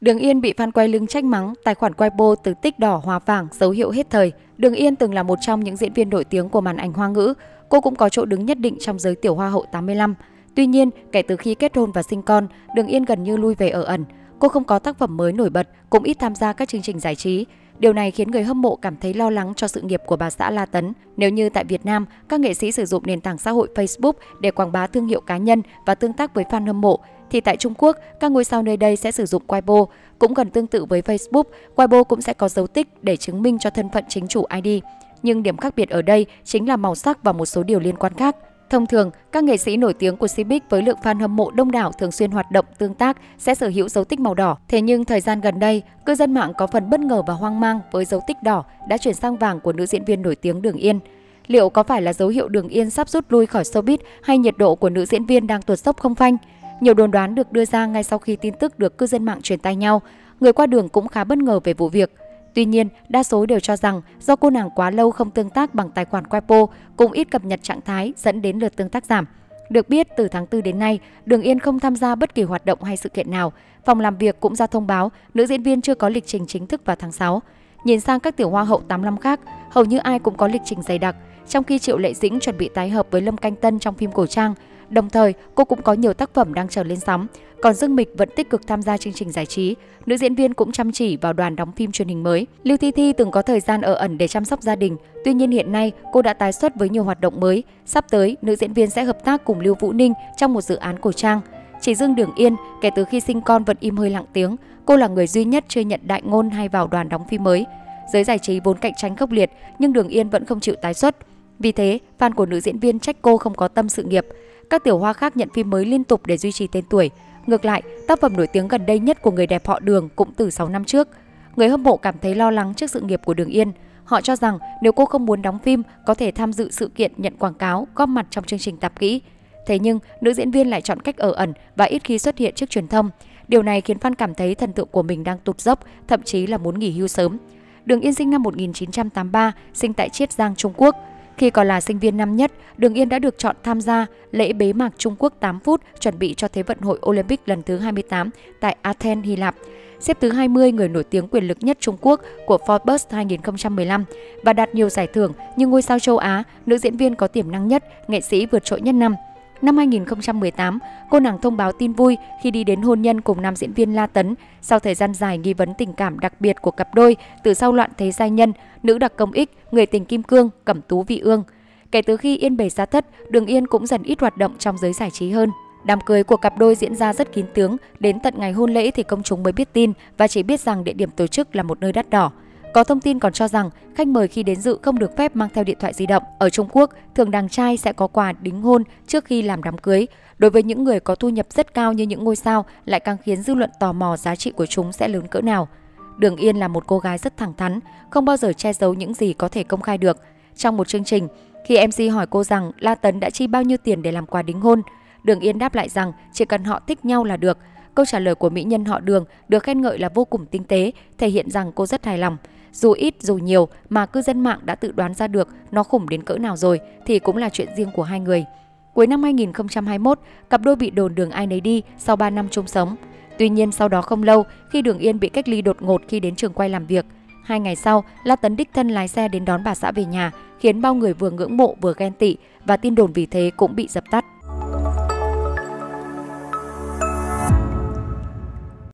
Đường Yên bị fan quay lưng trách mắng, tài khoản Weibo từ tích đỏ hóa vàng, dấu hiệu hết thời. Đường Yên từng là một trong những diễn viên nổi tiếng của màn ảnh hoa ngữ, cô cũng có chỗ đứng nhất định trong giới tiểu hoa hậu 85. Tuy nhiên, kể từ khi kết hôn và sinh con, Đường Yên gần như lui về ở ẩn. Cô không có tác phẩm mới nổi bật, cũng ít tham gia các chương trình giải trí. Điều này khiến người hâm mộ cảm thấy lo lắng cho sự nghiệp của bà xã La Tấn. Nếu như tại Việt Nam, các nghệ sĩ sử dụng nền tảng xã hội Facebook để quảng bá thương hiệu cá nhân và tương tác với fan hâm mộ, thì tại Trung Quốc, các ngôi sao nơi đây sẽ sử dụng Weibo. Cũng gần tương tự với Facebook, Weibo cũng sẽ có dấu tích để chứng minh cho thân phận chính chủ ID. Nhưng điểm khác biệt ở đây chính là màu sắc và một số điều liên quan khác. Thông thường, các nghệ sĩ nổi tiếng của Cbiz với lượng fan hâm mộ đông đảo thường xuyên hoạt động tương tác sẽ sở hữu dấu tích màu đỏ. Thế nhưng thời gian gần đây, cư dân mạng có phần bất ngờ và hoang mang với dấu tích đỏ đã chuyển sang vàng của nữ diễn viên nổi tiếng Đường Yên. Liệu có phải là dấu hiệu Đường Yên sắp rút lui khỏi showbiz hay nhiệt độ của nữ diễn viên đang tuột dốc không phanh? Nhiều đồn đoán được đưa ra ngay sau khi tin tức được cư dân mạng truyền tay nhau. Người qua đường cũng khá bất ngờ về vụ việc. Tuy nhiên, đa số đều cho rằng do cô nàng quá lâu không tương tác bằng tài khoản Weibo cũng ít cập nhật trạng thái dẫn đến lượt tương tác giảm. Được biết, từ tháng 4 đến nay, Đường Yên không tham gia bất kỳ hoạt động hay sự kiện nào. Phòng làm việc cũng ra thông báo nữ diễn viên chưa có lịch trình chính thức vào tháng 6. Nhìn sang các tiểu hoa hậu 85 khác, hầu như ai cũng có lịch trình dày đặc. Trong khi Triệu Lệ Dĩnh chuẩn bị tái hợp với Lâm Canh Tân trong phim cổ trang, Đồng thời, cô cũng có nhiều tác phẩm đang trở lên sóng. Còn Dương Mịch vẫn tích cực tham gia chương trình giải trí. Nữ diễn viên cũng chăm chỉ vào đoàn đóng phim truyền hình mới. Lưu Thi Thi từng có thời gian ở ẩn để chăm sóc gia đình. Tuy nhiên hiện nay, cô đã tái xuất với nhiều hoạt động mới. Sắp tới, nữ diễn viên sẽ hợp tác cùng Lưu Vũ Ninh trong một dự án cổ trang. Chỉ Dương Đường Yên, kể từ khi sinh con vẫn im hơi lặng tiếng, cô là người duy nhất chưa nhận đại ngôn hay vào đoàn đóng phim mới. Giới giải trí vốn cạnh tranh khốc liệt, nhưng Đường Yên vẫn không chịu tái xuất. Vì thế, fan của nữ diễn viên trách cô không có tâm sự nghiệp. Các tiểu hoa khác nhận phim mới liên tục để duy trì tên tuổi. Ngược lại, tác phẩm nổi tiếng gần đây nhất của người đẹp họ Đường cũng từ 6 năm trước. Người hâm mộ cảm thấy lo lắng trước sự nghiệp của Đường Yên. Họ cho rằng nếu cô không muốn đóng phim, có thể tham dự sự kiện nhận quảng cáo, góp mặt trong chương trình tạp kỹ. Thế nhưng, nữ diễn viên lại chọn cách ở ẩn và ít khi xuất hiện trước truyền thông. Điều này khiến fan cảm thấy thần tượng của mình đang tụt dốc, thậm chí là muốn nghỉ hưu sớm. Đường Yên sinh năm 1983, sinh tại Chiết Giang, Trung Quốc. Khi còn là sinh viên năm nhất, Đường Yên đã được chọn tham gia lễ bế mạc Trung Quốc 8 phút chuẩn bị cho Thế vận hội Olympic lần thứ 28 tại Athens, Hy Lạp. Xếp thứ 20 người nổi tiếng quyền lực nhất Trung Quốc của Forbes 2015 và đạt nhiều giải thưởng như ngôi sao châu Á, nữ diễn viên có tiềm năng nhất, nghệ sĩ vượt trội nhất năm. Năm 2018, cô nàng thông báo tin vui khi đi đến hôn nhân cùng nam diễn viên La Tấn sau thời gian dài nghi vấn tình cảm đặc biệt của cặp đôi từ sau loạn thế giai nhân, nữ đặc công ích, người tình kim cương, cẩm tú vị ương. Kể từ khi Yên bề ra thất, Đường Yên cũng dần ít hoạt động trong giới giải trí hơn. Đám cưới của cặp đôi diễn ra rất kín tướng, đến tận ngày hôn lễ thì công chúng mới biết tin và chỉ biết rằng địa điểm tổ chức là một nơi đắt đỏ. Có thông tin còn cho rằng khách mời khi đến dự không được phép mang theo điện thoại di động. Ở Trung Quốc, thường đàn trai sẽ có quà đính hôn trước khi làm đám cưới. Đối với những người có thu nhập rất cao như những ngôi sao, lại càng khiến dư luận tò mò giá trị của chúng sẽ lớn cỡ nào. Đường Yên là một cô gái rất thẳng thắn, không bao giờ che giấu những gì có thể công khai được. Trong một chương trình, khi MC hỏi cô rằng La Tấn đã chi bao nhiêu tiền để làm quà đính hôn, Đường Yên đáp lại rằng chỉ cần họ thích nhau là được. Câu trả lời của mỹ nhân họ Đường được khen ngợi là vô cùng tinh tế, thể hiện rằng cô rất hài lòng. Dù ít dù nhiều mà cư dân mạng đã tự đoán ra được nó khủng đến cỡ nào rồi thì cũng là chuyện riêng của hai người. Cuối năm 2021, cặp đôi bị đồn đường ai nấy đi sau 3 năm chung sống. Tuy nhiên sau đó không lâu, khi Đường Yên bị cách ly đột ngột khi đến trường quay làm việc, hai ngày sau, La Tấn đích thân lái xe đến đón bà xã về nhà, khiến bao người vừa ngưỡng mộ vừa ghen tị và tin đồn vì thế cũng bị dập tắt.